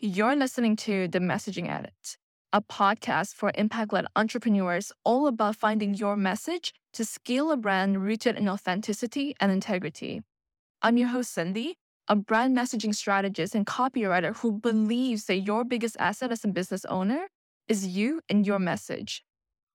You're listening to The Messaging Edit, a podcast for impact led entrepreneurs all about finding your message to scale a brand rooted in authenticity and integrity. I'm your host, Xindi, a brand messaging strategist and copywriter who believes that your biggest asset as a business owner is you and your message.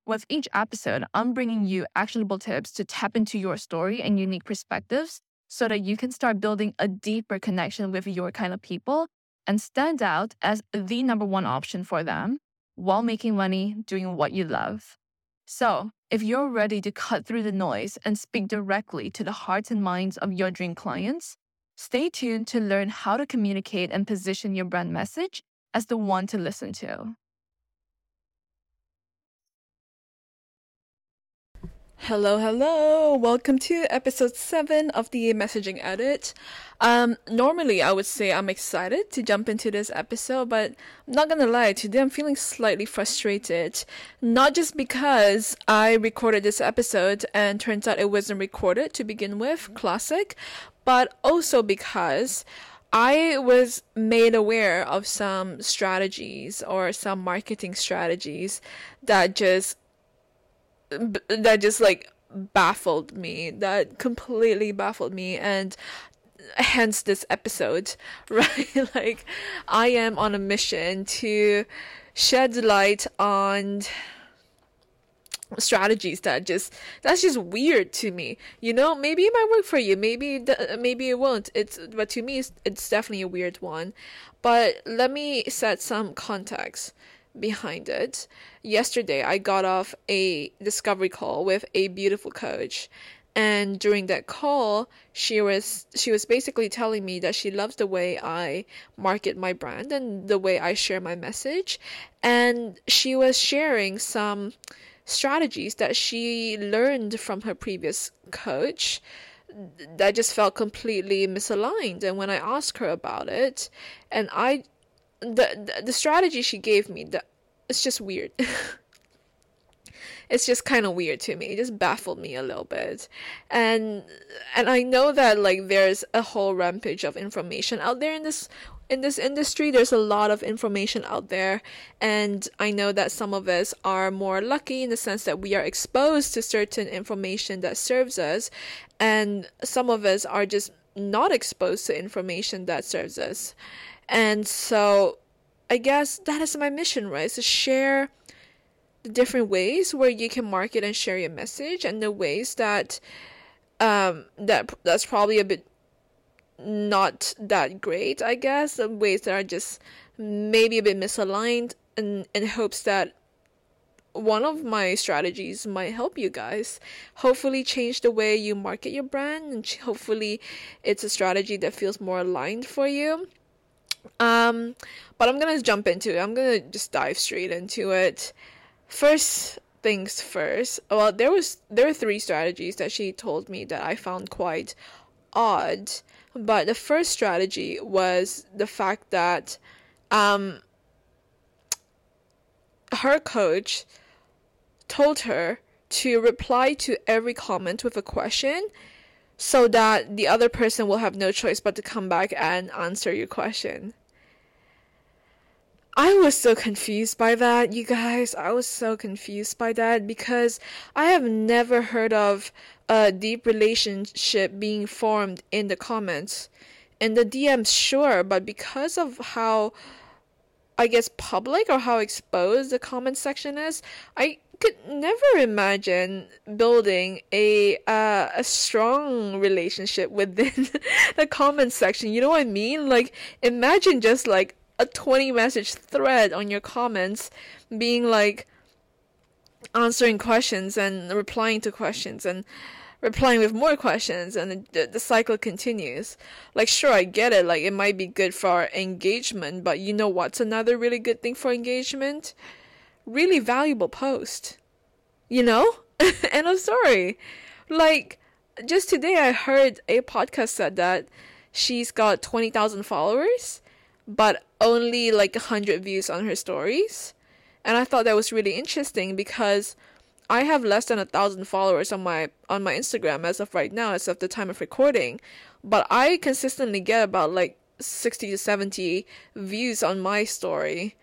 With each episode, I'm bringing you actionable tips to tap into your story and unique perspectives so that you can start building a deeper connection with your kind of people and stand out as the number one option for them while mm-hmm. making money doing what you love. So, if you're ready to cut through the noise and speak directly to the hearts and minds of your dream clients, stay tuned to learn how to communicate and position your brand message as the one to listen to. Hello, hello. Welcome to episode 7 of the messaging edit. Um, normally I would say I'm excited to jump into this episode, but I'm not gonna lie, today I'm feeling slightly frustrated. Not just because I recorded this episode and turns out it wasn't recorded to begin with, classic, but also because I was made aware of some strategies or some marketing strategies that just that just like baffled me that completely baffled me and hence this episode right? Like i am on a mission to shed light on strategies that just that's just weird to me. You know maybe it might work for you maybe the, maybe it won't. It's but to me it's, it's definitely a weird one. But let me set some context behind it. Yesterday, I got off a discovery call with a beautiful coach. And during that call, she was she was basically telling me that she loves the way I market my brand and the way I share my message. And she was sharing some strategies that she learned from her previous coach that just felt completely misaligned. And when I asked her about it, and I the, the strategy she gave me the it's just weird. It's just kind of weird to me. It just baffled me a little bit. And and i know that like there's a whole rampage of information out there in this in this industry. There's a lot of information out there. And i know that some of us are more lucky in the sense that we are exposed to certain information that serves us. And some of us are just not exposed to information that serves us and so I guess that is my mission, right? Is to share the different ways where you can market and share your message and the ways that um that that's probably a bit not that great, I guess, the ways that are just maybe a bit misaligned in in hopes that one of my strategies might help you guys hopefully change the way you market your brand and hopefully it's a strategy that feels more aligned for you um, but I'm gonna jump into it. I'm gonna just dive straight into it. First things first. Well, there was there are three strategies that she told me that I found quite odd. But the first strategy was the fact that um, her coach told her to reply to every comment with a question so that the other person will have no choice but to come back and answer your question. I was so confused by that, you guys. I was so confused by that because I have never heard of a deep relationship being formed in the comments. In the DMs, sure, but because of how, I guess, public or how exposed the comment section is, I could never imagine building a uh, a strong relationship within the comment section. You know what I mean? Like imagine just like a 20 message thread on your comments being like answering questions and replying to questions and replying with more questions and the, the cycle continues like sure i get it like it might be good for engagement but you know what's another really good thing for engagement really valuable post you know and i'm sorry like just today i heard a podcast said that she's got 20000 followers but only like 100 views on her stories. And I thought that was really interesting because I have less than a thousand followers on my on my Instagram as of right now, as of the time of recording. But I consistently get about like 60 to 70 views on my story.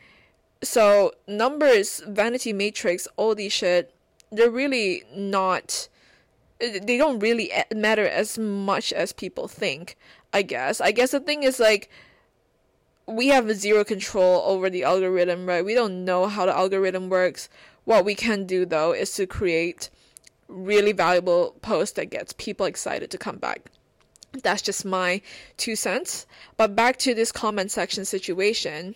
So numbers, vanity metrics, all these shit, they're really not they don't really matter as much as people think, I guess. I guess the thing is like we have zero control over the algorithm, right? We don't know how the algorithm works. What we can do though is to create really valuable posts that gets people excited to come back. That's just my two cents. But back to this comment section situation,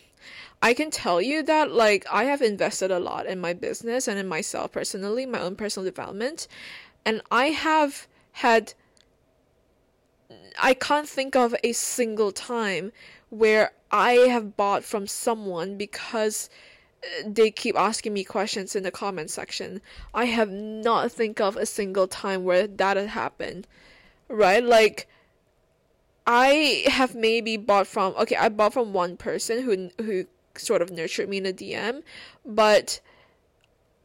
I can tell you that like I have invested a lot in my business and in myself personally, my own personal development, and I have had I can't think of a single time where I have bought from someone because uh, they keep asking me questions in the comment section. I have not think of a single time where that had happened. Right? Like I have maybe bought from okay, I bought from one person who who sort of nurtured me in a DM, but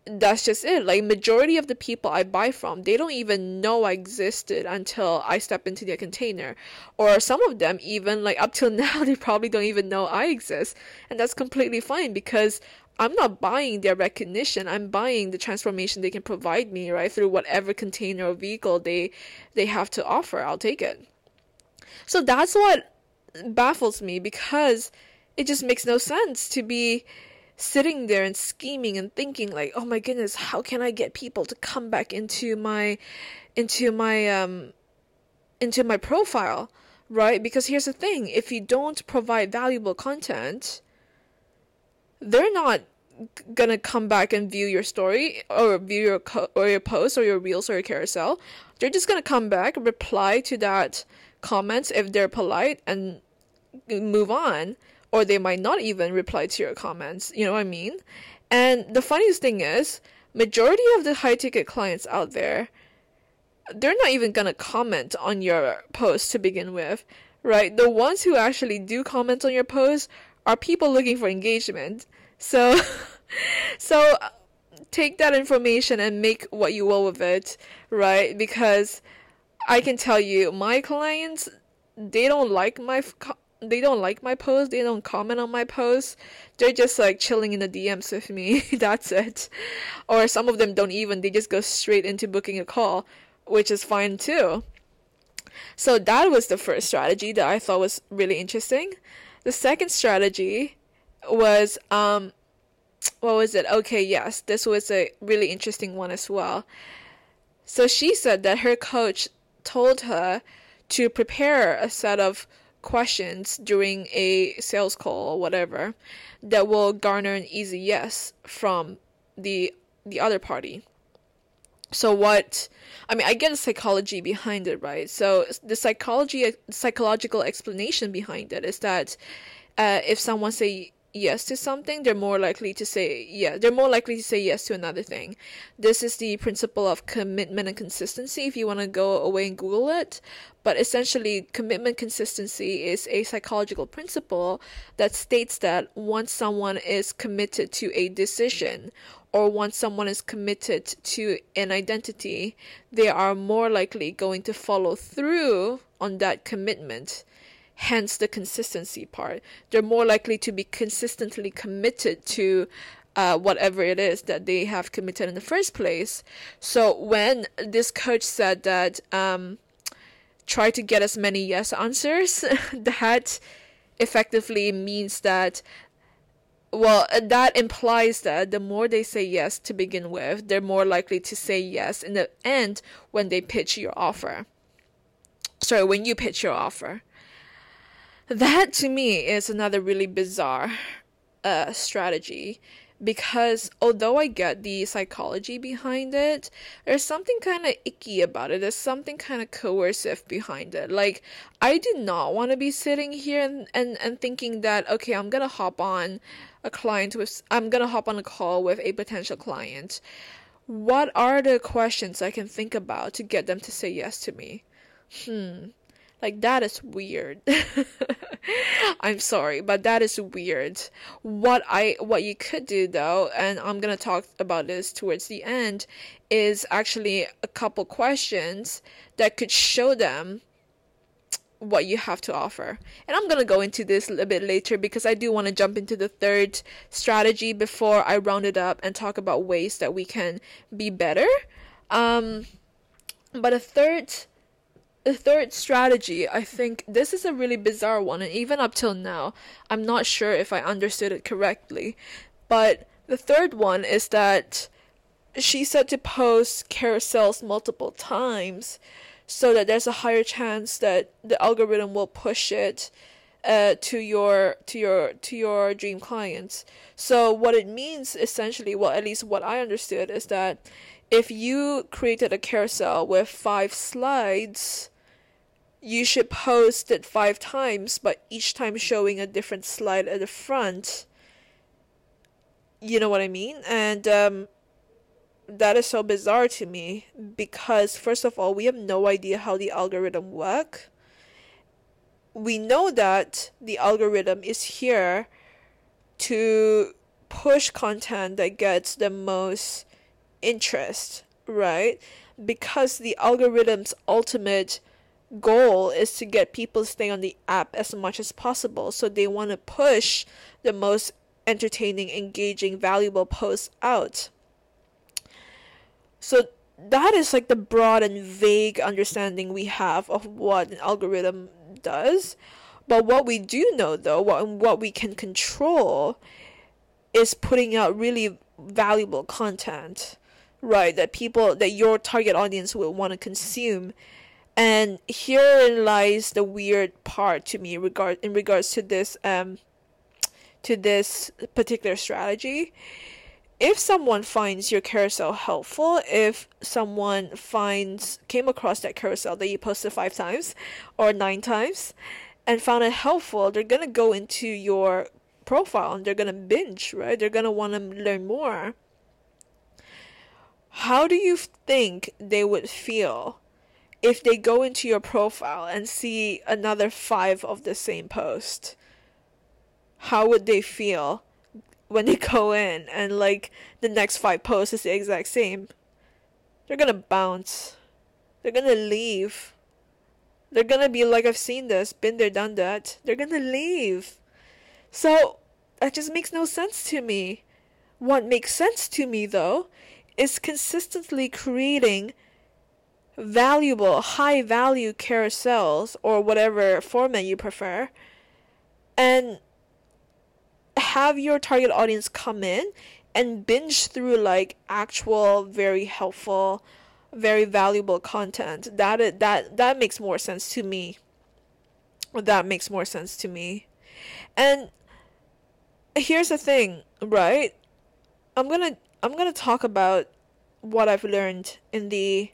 that's just it. Like majority of the people I buy from, they don't even know I existed until I step into their container. Or some of them even like up till now they probably don't even know I exist. And that's completely fine because I'm not buying their recognition. I'm buying the transformation they can provide me, right? Through whatever container or vehicle they they have to offer. I'll take it. So that's what baffles me because it just makes no sense to be sitting there and scheming and thinking like, "Oh my goodness, how can I get people to come back into my into my um into my profile?" Right? Because here's the thing, if you don't provide valuable content, they're not gonna come back and view your story or view your co- or your post or your reels or your carousel. They're just gonna come back, reply to that comments if they're polite and move on or they might not even reply to your comments. You know what i mean? And the funniest thing is majority of the high ticket clients out there they're not even to comment on your post to begin with right? The ones who actually do comment on your post are people looking for engagement. So so take that information and make what you will with it right? Because I can tell you, my clients, they don't like my they don't like my posts. They don't comment on my posts. They're just like chilling in the DMs with me. That's it. Or some of them don't even. They just go straight into booking a call, which is fine too. So that was the first strategy that I thought was really interesting. The second strategy was um what was it? Okay, yes, this was a really interesting one as well. So she said that her coach told her to prepare a set of questions during a sales call or whatever that will garner an easy yes from the the other party. So what I mean I get the psychology behind it, right? So the psychology psychological explanation behind it is that uh, if someone say yes to something, they're more likely to say yeah, they're more likely to say yes to another thing. This is the principle of commitment and consistency if you want to go away and Google it. But essentially, commitment consistency is a psychological principle that states that once someone is committed to a decision or once someone is committed to an identity, they are more likely going to follow through on that commitment hence the consistency part. They're more likely to be consistently committed to uh, whatever it is that they have committed in the first place. So when this coach said that um, try to get as many yes answers, that effectively means that well, that implies that the more they say yes to begin with, they're more likely to say yes in the end when they pitch your offer. Sorry, when you pitch your offer. That to me is another really bizarre uh, strategy because although I get the psychology behind it, there's something kind of icky about it. There's something kind of coercive behind it. Like, I do not want to be sitting here and, and, and thinking that, okay, I'm going to hop on a client with, I'm going to hop on a call with a potential client. What are the questions I can think about to get them to say yes to me? Hmm. Like that is weird. I'm sorry, but that is weird. What I what you could do though, and I'm to talk about this towards the end, is actually a couple questions that could show them what you have to offer. And I'm going to go into this a little bit later because I do want to jump into the third strategy before I round it up and talk about ways that we can be better. Um, but a third the third strategy, I think this is a really bizarre one, and even up till now, I'm not sure if I understood it correctly. But the third one is that she said to post carousels multiple times so that there's a higher chance that the algorithm will push it uh, to your to your to your dream clients. So what it means essentially, well at least what I understood is that if you created a carousel with five slides, you should post it five times, but each time showing a different slide at the front. You know what I mean? And um, that is so bizarre to me because first of all we have no idea how the algorithm work we know that the algorithm is here to push content that gets the most interest right because the algorithm's ultimate goal is to get people to stay on the app as much as possible so they want to push the most entertaining engaging valuable posts out so that is like the broad and vague understanding we have of what an algorithm does. But what we do know though, what what we can control is putting out really valuable content, right? That people that your target audience will want to consume. And herein lies the weird part to me regard in regards to this um to this particular strategy if someone finds your carousel helpful, if someone finds came across that carousel that you posted five times or nine times and found it helpful, they're gonna go into your profile and they're gonna binge, right? They're gonna want to learn more. How do you think they would feel if they go into your profile and see another five of the same post? How would they feel? when they go in and like the next five posts is the exact same, they're gonna bounce. They're gonna leave. They're gonna be like, I've seen this, been there, done that. They're gonna leave. So that just makes no sense to me. What makes sense to me though is consistently creating valuable, high value carousels or whatever format you prefer and have your target audience come in and binge through like actual very helpful very valuable content. That that that makes more sense to me. That makes more sense to me. And here's the thing right? I'm gonna i'm gonna talk about what i've learned in the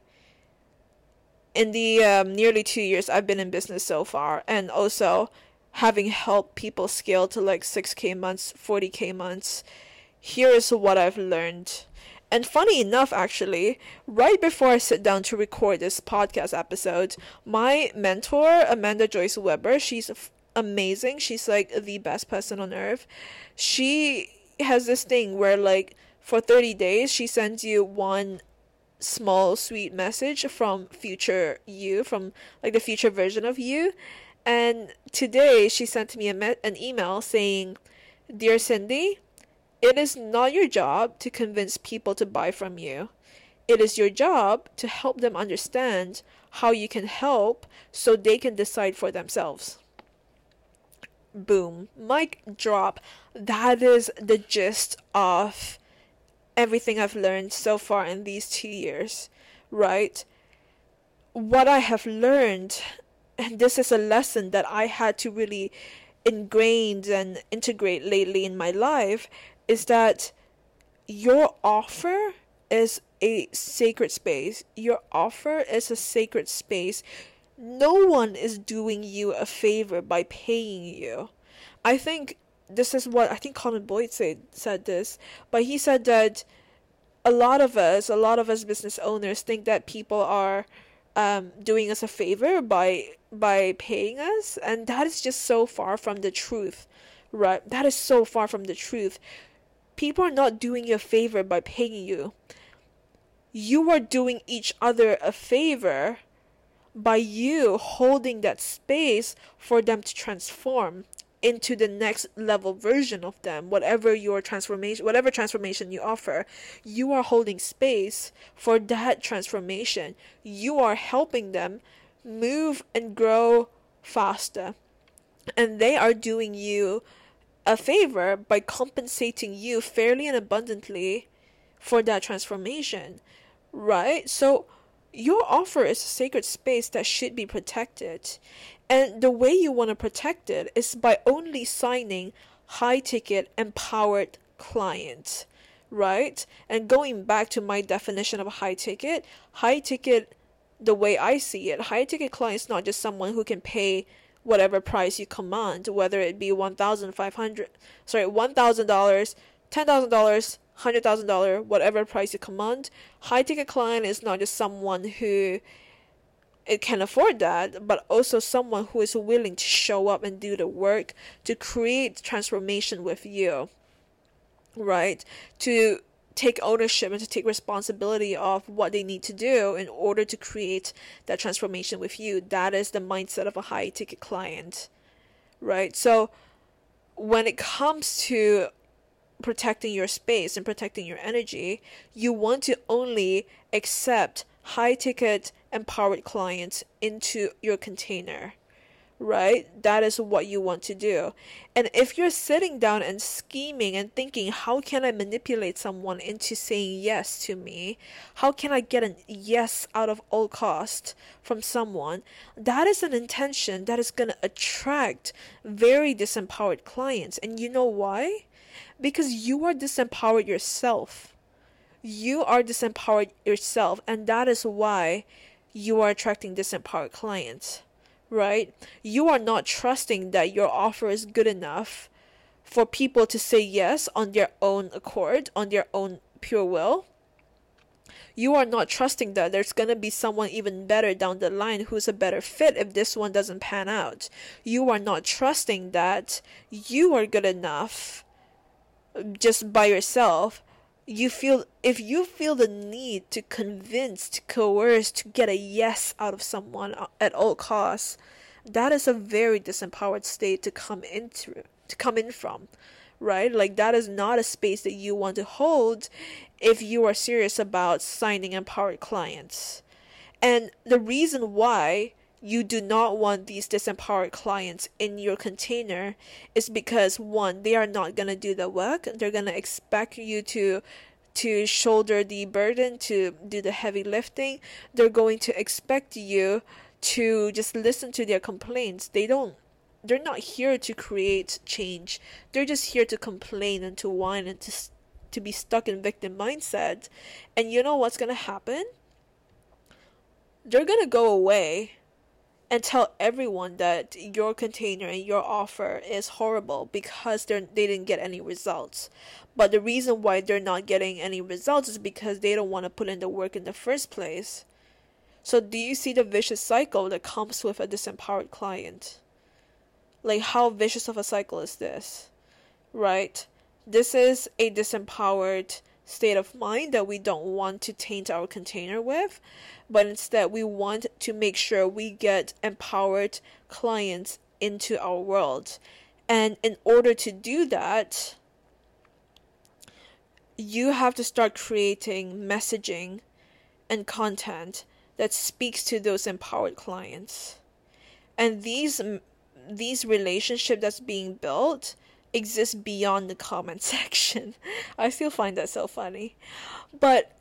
in the um, nearly two years i've been in business so far and also having helped people scale to like 6k months, 40k months, here is what I've learned. And funny enough, actually, right before I sit down to record this podcast episode, my mentor, Amanda Joyce Weber, she's amazing. She's like the best person on earth. She has this thing where, like, for 30 days, she sends you one small, sweet message from future you, from like the future version of you. And today she sent me me- an email saying, Dear Xindi, it is not your job to convince people to buy from you. It is your job to help them understand how you can help so they can decide for themselves. Boom. Mic drop. That is the gist of everything I've learned so far in these two years, right? What I have learned and this is a lesson that I had to really ingrain and integrate lately in my life is that your offer is a sacred space. Your offer is a sacred space. No one is doing you a favor by paying you. I think this is what I think Colin Boyd said said this, but he said that a lot of us, a lot of us business owners think that people are um, doing us a favor by by paying us and that is just so far from the truth right? That is so far from the truth. People are not doing you a favor by paying you. You are doing each other a favor by you holding that space for them to transform into the next level version of them whatever your transformation whatever transformation you offer you are holding space for that transformation. You are helping them move and grow faster. And they are doing you a favor by compensating you fairly and abundantly for that transformation right? So your offer is a sacred space that should be protected and the way you want to protect it is by only signing high ticket empowered clients, right? And going back to my definition of a high ticket, high ticket, the way I see it, high ticket client is not just someone who can pay whatever price you command, whether it be one thousand five hundred, sorry, one thousand dollars, ten thousand dollars, hundred thousand dollar, whatever price you command. High ticket client is not just someone who it can afford that, but also someone who is willing to show up and do the work to create transformation with you, right? To take ownership and to take responsibility of what they need to do in order to create that transformation with you. That is the mindset of a high ticket client, right? So when it comes to protecting your space and protecting your energy, you want to only accept high ticket empowered clients into your container right? That is what you want to do. And if you're sitting down and scheming and thinking, how can I manipulate someone into saying yes to me? How can I get a yes out of all cost from someone? That is an intention that is going to attract very disempowered clients. And you know why? Because you are disempowered yourself. You are disempowered yourself, and that is why you are attracting disempowered clients, right? You are not trusting that your offer is good enough for people to say yes on their own accord, on their own pure will. You are not trusting that there's going to be someone even better down the line who's a better fit if this one doesn't pan out. You are not trusting that you are good enough just by yourself you feel if you feel the need to convince to coerce to get a yes out of someone uh, at all costs that is a very disempowered state to come into to come in from right? Like that is not a space that you want to hold if you are serious about signing empowered clients. And the reason why you do not want these disempowered clients in your container is because one they are not going to do the work. They're going to expect you to to shoulder the burden to do the heavy lifting. They're going to expect you to just listen to their complaints. They don't they're not here to create change. They're just here to complain and to whine and to to be stuck in victim mindset. And you know what's going to happen? They're going to go away and tell everyone that your container and your offer is horrible because they they didn't get any results. But the reason why they're not getting any results is because they don't want to put in the work in the first place. So do you see the vicious cycle that comes with a disempowered client? Like how vicious of a cycle is this? Right? This is a disempowered state of mind that we don't want to taint our container with, but instead we want to make sure we get empowered clients into our world. And in order to do that, you have to start creating messaging and content that speaks to those empowered clients. And these these relationship that's being built exists beyond the comment section. I still find that so funny. But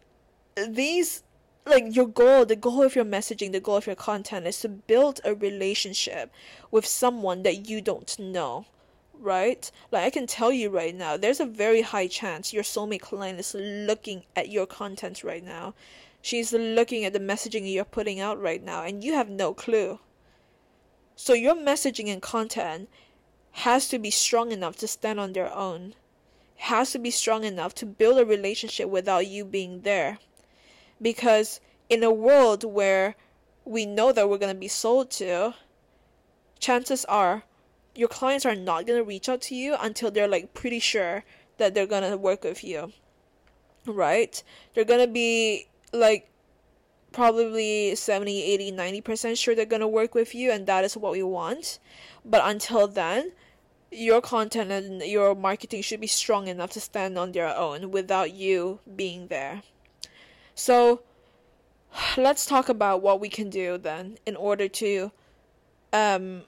these like your goal, the goal of your messaging, the goal of your content is to build a relationship with someone that you don't know. Right? Like I can tell you right now, there's a very high chance your soulmate client is looking at your content right now. She's looking at the messaging you're putting out right now, and you have no clue. So your messaging and content has to be strong enough to stand on their own. Has to be strong enough to build a relationship without you being there. Because in a world where we know that we're going to be sold to, chances are your clients are not going to reach out to you until they're like pretty sure that they're going to work with you. Right? They're going to be like probably 70, 80, 90% sure they're going to work with you and that is what we want. But until then, your content and your marketing should be strong enough to stand on their own without you being there. So, let's talk about what we can do then in order to um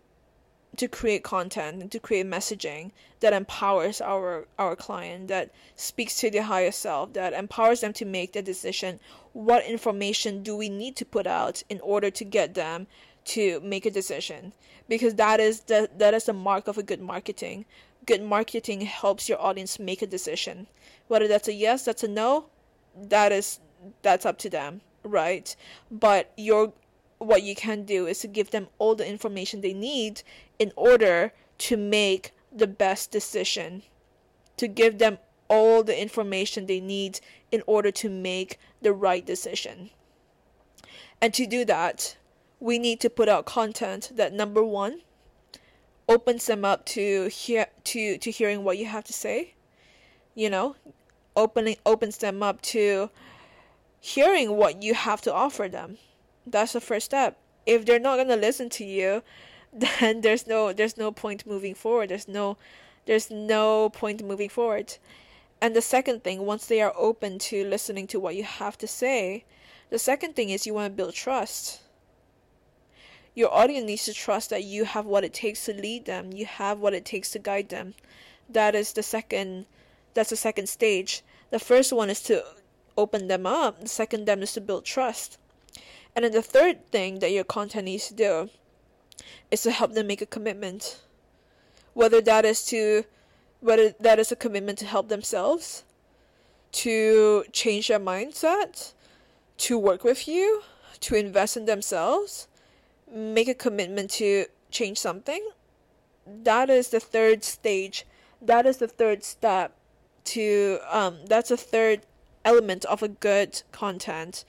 to create content and to create messaging that empowers our our client that speaks to their higher self that empowers them to make the decision what information do we need to put out in order to get them to make a decision because that is the that is the mark of a good marketing. Good marketing helps your audience make a decision. Whether that's a yes that's a no that is that's up to them right? But your what you can do is to give them all the information they need in order to make the best decision, to give them all the information they need in order to make the right decision. And to do that, we need to put out content that number one opens them up to hear to to hearing what you have to say. You know, opening opens them up to hearing what you have to offer them. That's the first step. If they're not going to listen to you then there's no there's no point moving forward. There's no there's no point moving forward. And the second thing once they are open to listening to what you have to say the second thing is you want to build trust your audience needs to trust that you have what it takes to lead them. You have what it takes to guide them. That is the second that's the second stage. The first one is to open them up. The second them is to build trust. And then the third thing that your content needs to do is to help them make a commitment. Whether that is to whether that is a commitment to help themselves, to change their mindset, to work with you, to invest in themselves, make a commitment to change something. That is the third stage. That is the third step to um that's a third element of a good content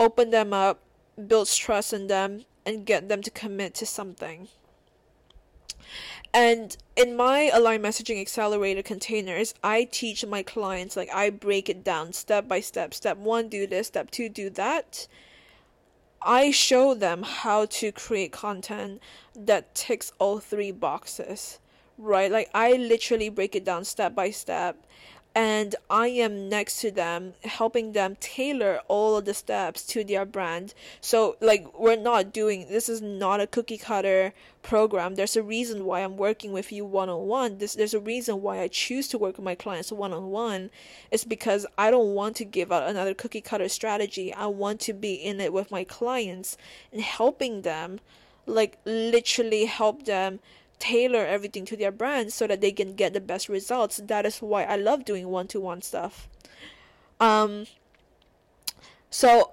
open them up, builds trust in them, and get them to commit to something. And in my Align Messaging Accelerator containers, I teach my clients, like, I break it down step by step. Step one, do this. Step two, do that. I show them how to create content that ticks all three boxes, right? Like, I literally break it down step by step and I am next to them, helping them tailor all of the steps to their brand. So, like, we're not doing this is not a cookie cutter program. There's a reason why I'm working with you one on one. This there's a reason why I choose to work with my clients one on one. It's because I don't want to give out another cookie cutter strategy. I want to be in it with my clients and helping them, like, literally help them tailor everything to their brand so that they can get the best results. That is why I love doing one to one stuff. Um, so,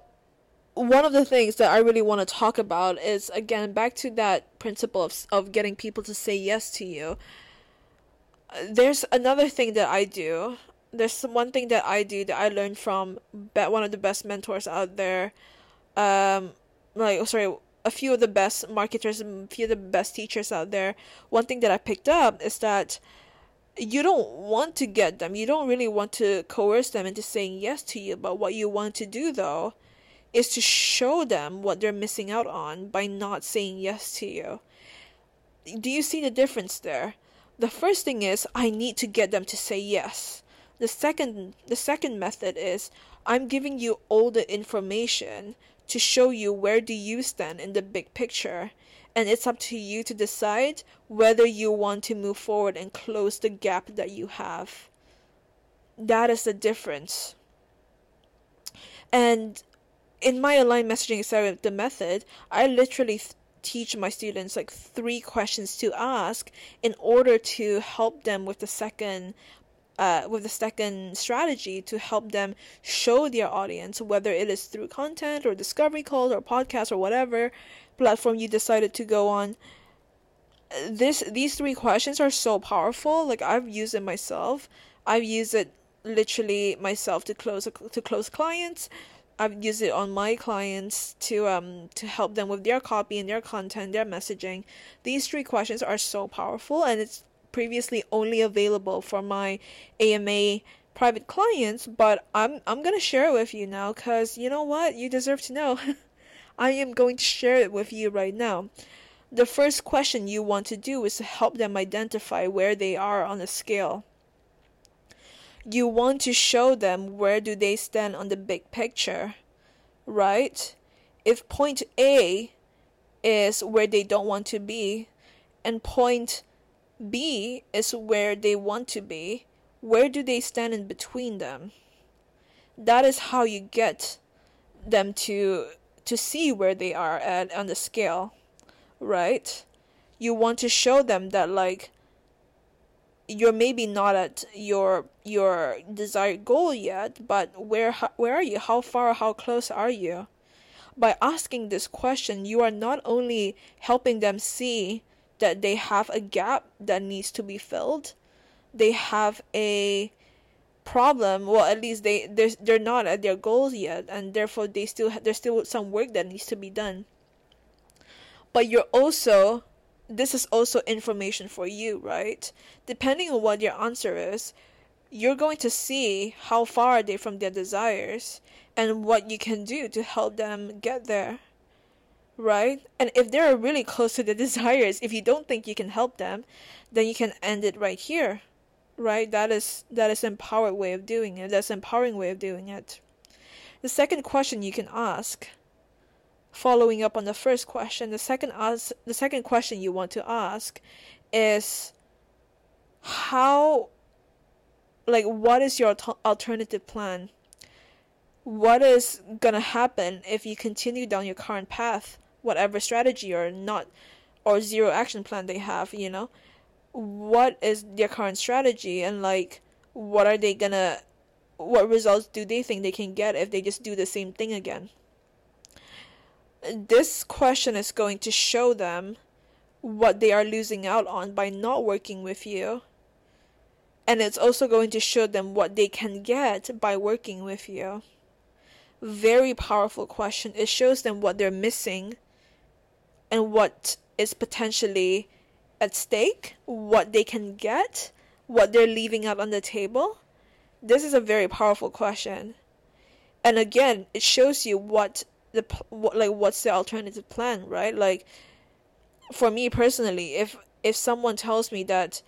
one of the things that I really want to talk about is again back to that principle of, of getting people to say yes to you. There's another thing that I do. There's one thing that I do that I learned from one of the best mentors out there. Um, like, oh, sorry, a few of the best marketers and a few of the best teachers out there, one thing that I picked up is that you don't want to get them. You don't really want to coerce them into saying yes to you. But what you want to do, though, is to show them what they're missing out on by not saying yes to you. Do you see the difference there? The first thing is I need to get them to say yes. The second the second method is I'm giving you all the information to show you where do you stand in the big picture. And it's up to you to decide whether you want to move forward and close the gap that you have. That is the difference. And in my aligned messaging accelerator the method i literally teach my students like three questions to ask in order to help them with the second uh, with the second strategy to help them show their audience, whether it is through content or discovery calls or podcast or whatever platform you decided to go on. This these three questions are so powerful. Like I've used it myself. I've used it literally myself to close to close clients. I've used it on my clients to um to help them with their copy and their content, their messaging. These three questions are so powerful and it's previously only available for my AMA private clients, but I'm I'm going to share it with you now cuz you know what? You deserve to know. I am going to share it with you right now. The first question you want to do is to help them identify where they are on the scale. You want to show them where do they stand on the big picture, right? If point A is where they don't want to be and point B is where they want to be, where do they stand in between them? That is how you get them to to see where they are at on the scale, right? You want to show them that like you're maybe not at your your desired goal yet, but where where are you? How far? How close are you? By asking this question, you are not only helping them see that they have a gap that needs to be filled, they have a problem. Well at least they they're, they're not at their goals yet and therefore they still there's still some work that needs to be done. But you're also this is also information for you right? Depending on what your answer is you're going to see how far are they from their desires and what you can do to help them get there right? And if they're really close to their desires if you don't think you can help them then you can end it right here right? That is that is an empowered way of doing it. That's an empowering way of doing it. The second question you can ask following up on the first question the second ask the second question you want to ask is how like what is your alternative plan? What is going to happen if you continue down your current path whatever strategy or not or zero action plan they have you know? What is their current strategy? And like what are they gonna what results do they think they can get if they just do the same thing again? This question is going to show them what they are losing out on by not working with you. And it's also going to show them what they can get by working with you. Very powerful question. It shows them what they're missing and what is potentially at stake, what they can get, what they're leaving out on the table? This is a very powerful question. And again, it shows you what the what, like what's the alternative plan, right? Like for me personally, if if someone tells me that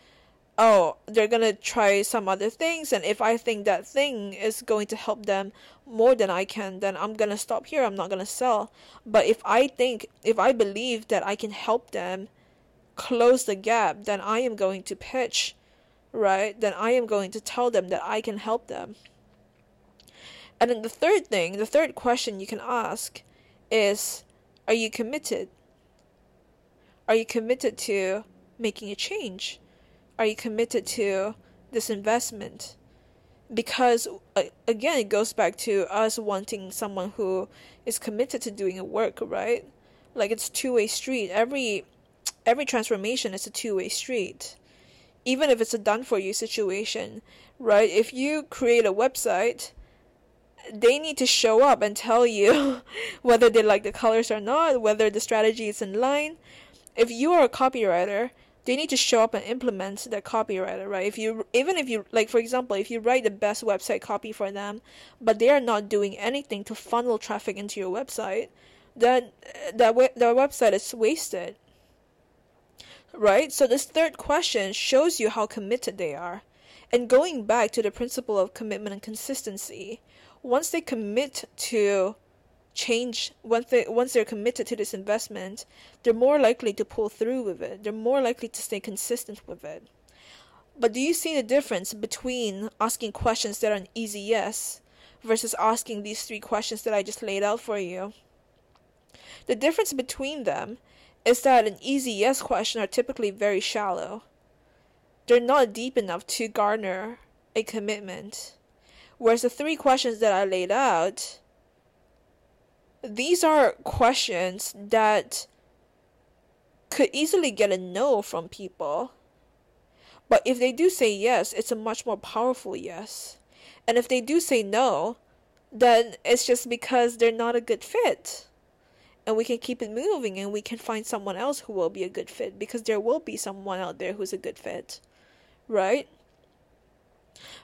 oh, they're to try some other things and if I think that thing is going to help them more than I can, then I'm to stop here. I'm not to sell. But if I think if I believe that I can help them close the gap, then I am going to pitch, right? Then I am going to tell them that I can help them. And then the third thing, the third question you can ask is Are you committed? Are you committed to making a change? Are you committed to this investment? Because uh, again, it goes back to us wanting someone who is committed to doing a work, right? Like it's two way street. Every every transformation is a two way street. Even if it's a done for you situation, right? If you create a website, they need to show up and tell you whether they like the colors or not, whether the strategy is in line. If you are a copywriter, they need to show up and implement that copywriter, right? If you even if you like for example, if you write the best website copy for them, but they are not doing anything to funnel traffic into your website, then eh, that we- the website is wasted right? So this third question shows you how committed they are. And going back to the principle of commitment and consistency, once they commit to change once they once they're committed to this investment, they're more likely to pull through with it. They're more likely to stay consistent with it. But do you see the difference between asking questions that are an easy yes versus asking these three questions that I just laid out for you? The difference between them is that an easy yes question are typically very shallow. They're not deep enough to garner a commitment. Whereas the three questions that I laid out, these are questions that could easily get a no from people. But if they do say yes, it's a much more powerful yes. And if they do say no, then it's just because they're not a good fit and we can keep it moving and we can find someone else who will be a good fit because there will be someone out there who's a good fit right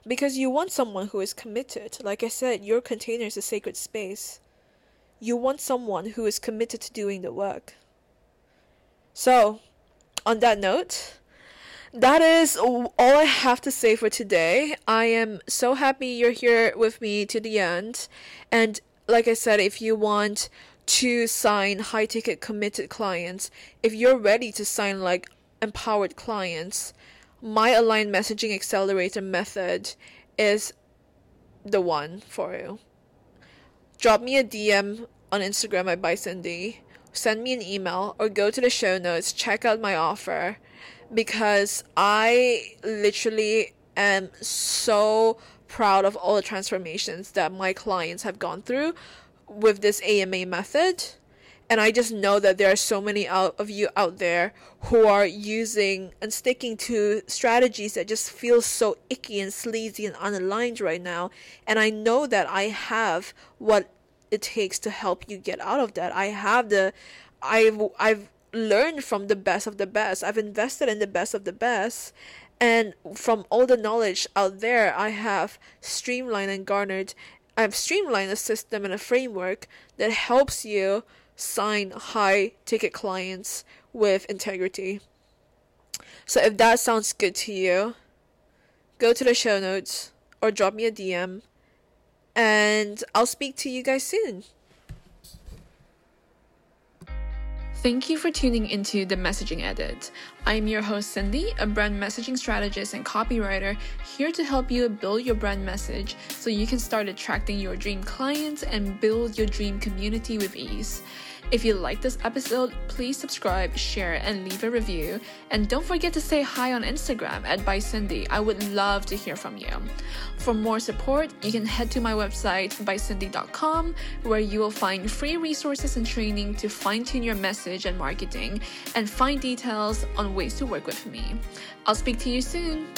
because you want someone who is committed. Like I said, your container is a sacred space. You want someone who is committed to doing the work. So, on that note, that is all I have to say for today. I am so happy you're here with me to the end. And like I said, if you want to sign high ticket committed clients, if you're ready to sign like empowered clients, my aligned messaging accelerator method is the one for you. Drop me a DM on Instagram at by Xindi, send me an email, or go to the show notes, check out my offer because I literally am so proud of all the transformations that my clients have gone through with this AMA method. And I just know that there are so many out of you out there who are using and sticking to strategies that just feel so icky and sleazy and unaligned right now. And I know that I have what it takes to help you get out of that. I have the I've I've learned from the best of the best. I've invested in the best of the best. And from all the knowledge out there, I have streamlined and garnered, I've streamlined a system and a framework that helps you sign high ticket clients with integrity. So if that sounds good to you, go to the show notes or drop me a DM and I'll speak to you guys soon. Thank you for tuning into the Messaging Edit. I'm your host, Xindi, a brand messaging strategist and copywriter, here to help you build your brand message so you can start attracting your dream clients and build your dream community with ease. If you like this episode, please subscribe, share, and leave a review. And don't forget to say hi on Instagram at ByXindi. I would love to hear from you. For more support, you can head to my website byxindi.com where you will find free resources and training to fine tune your message and marketing and find details on ways to work with me. I'll speak to you soon.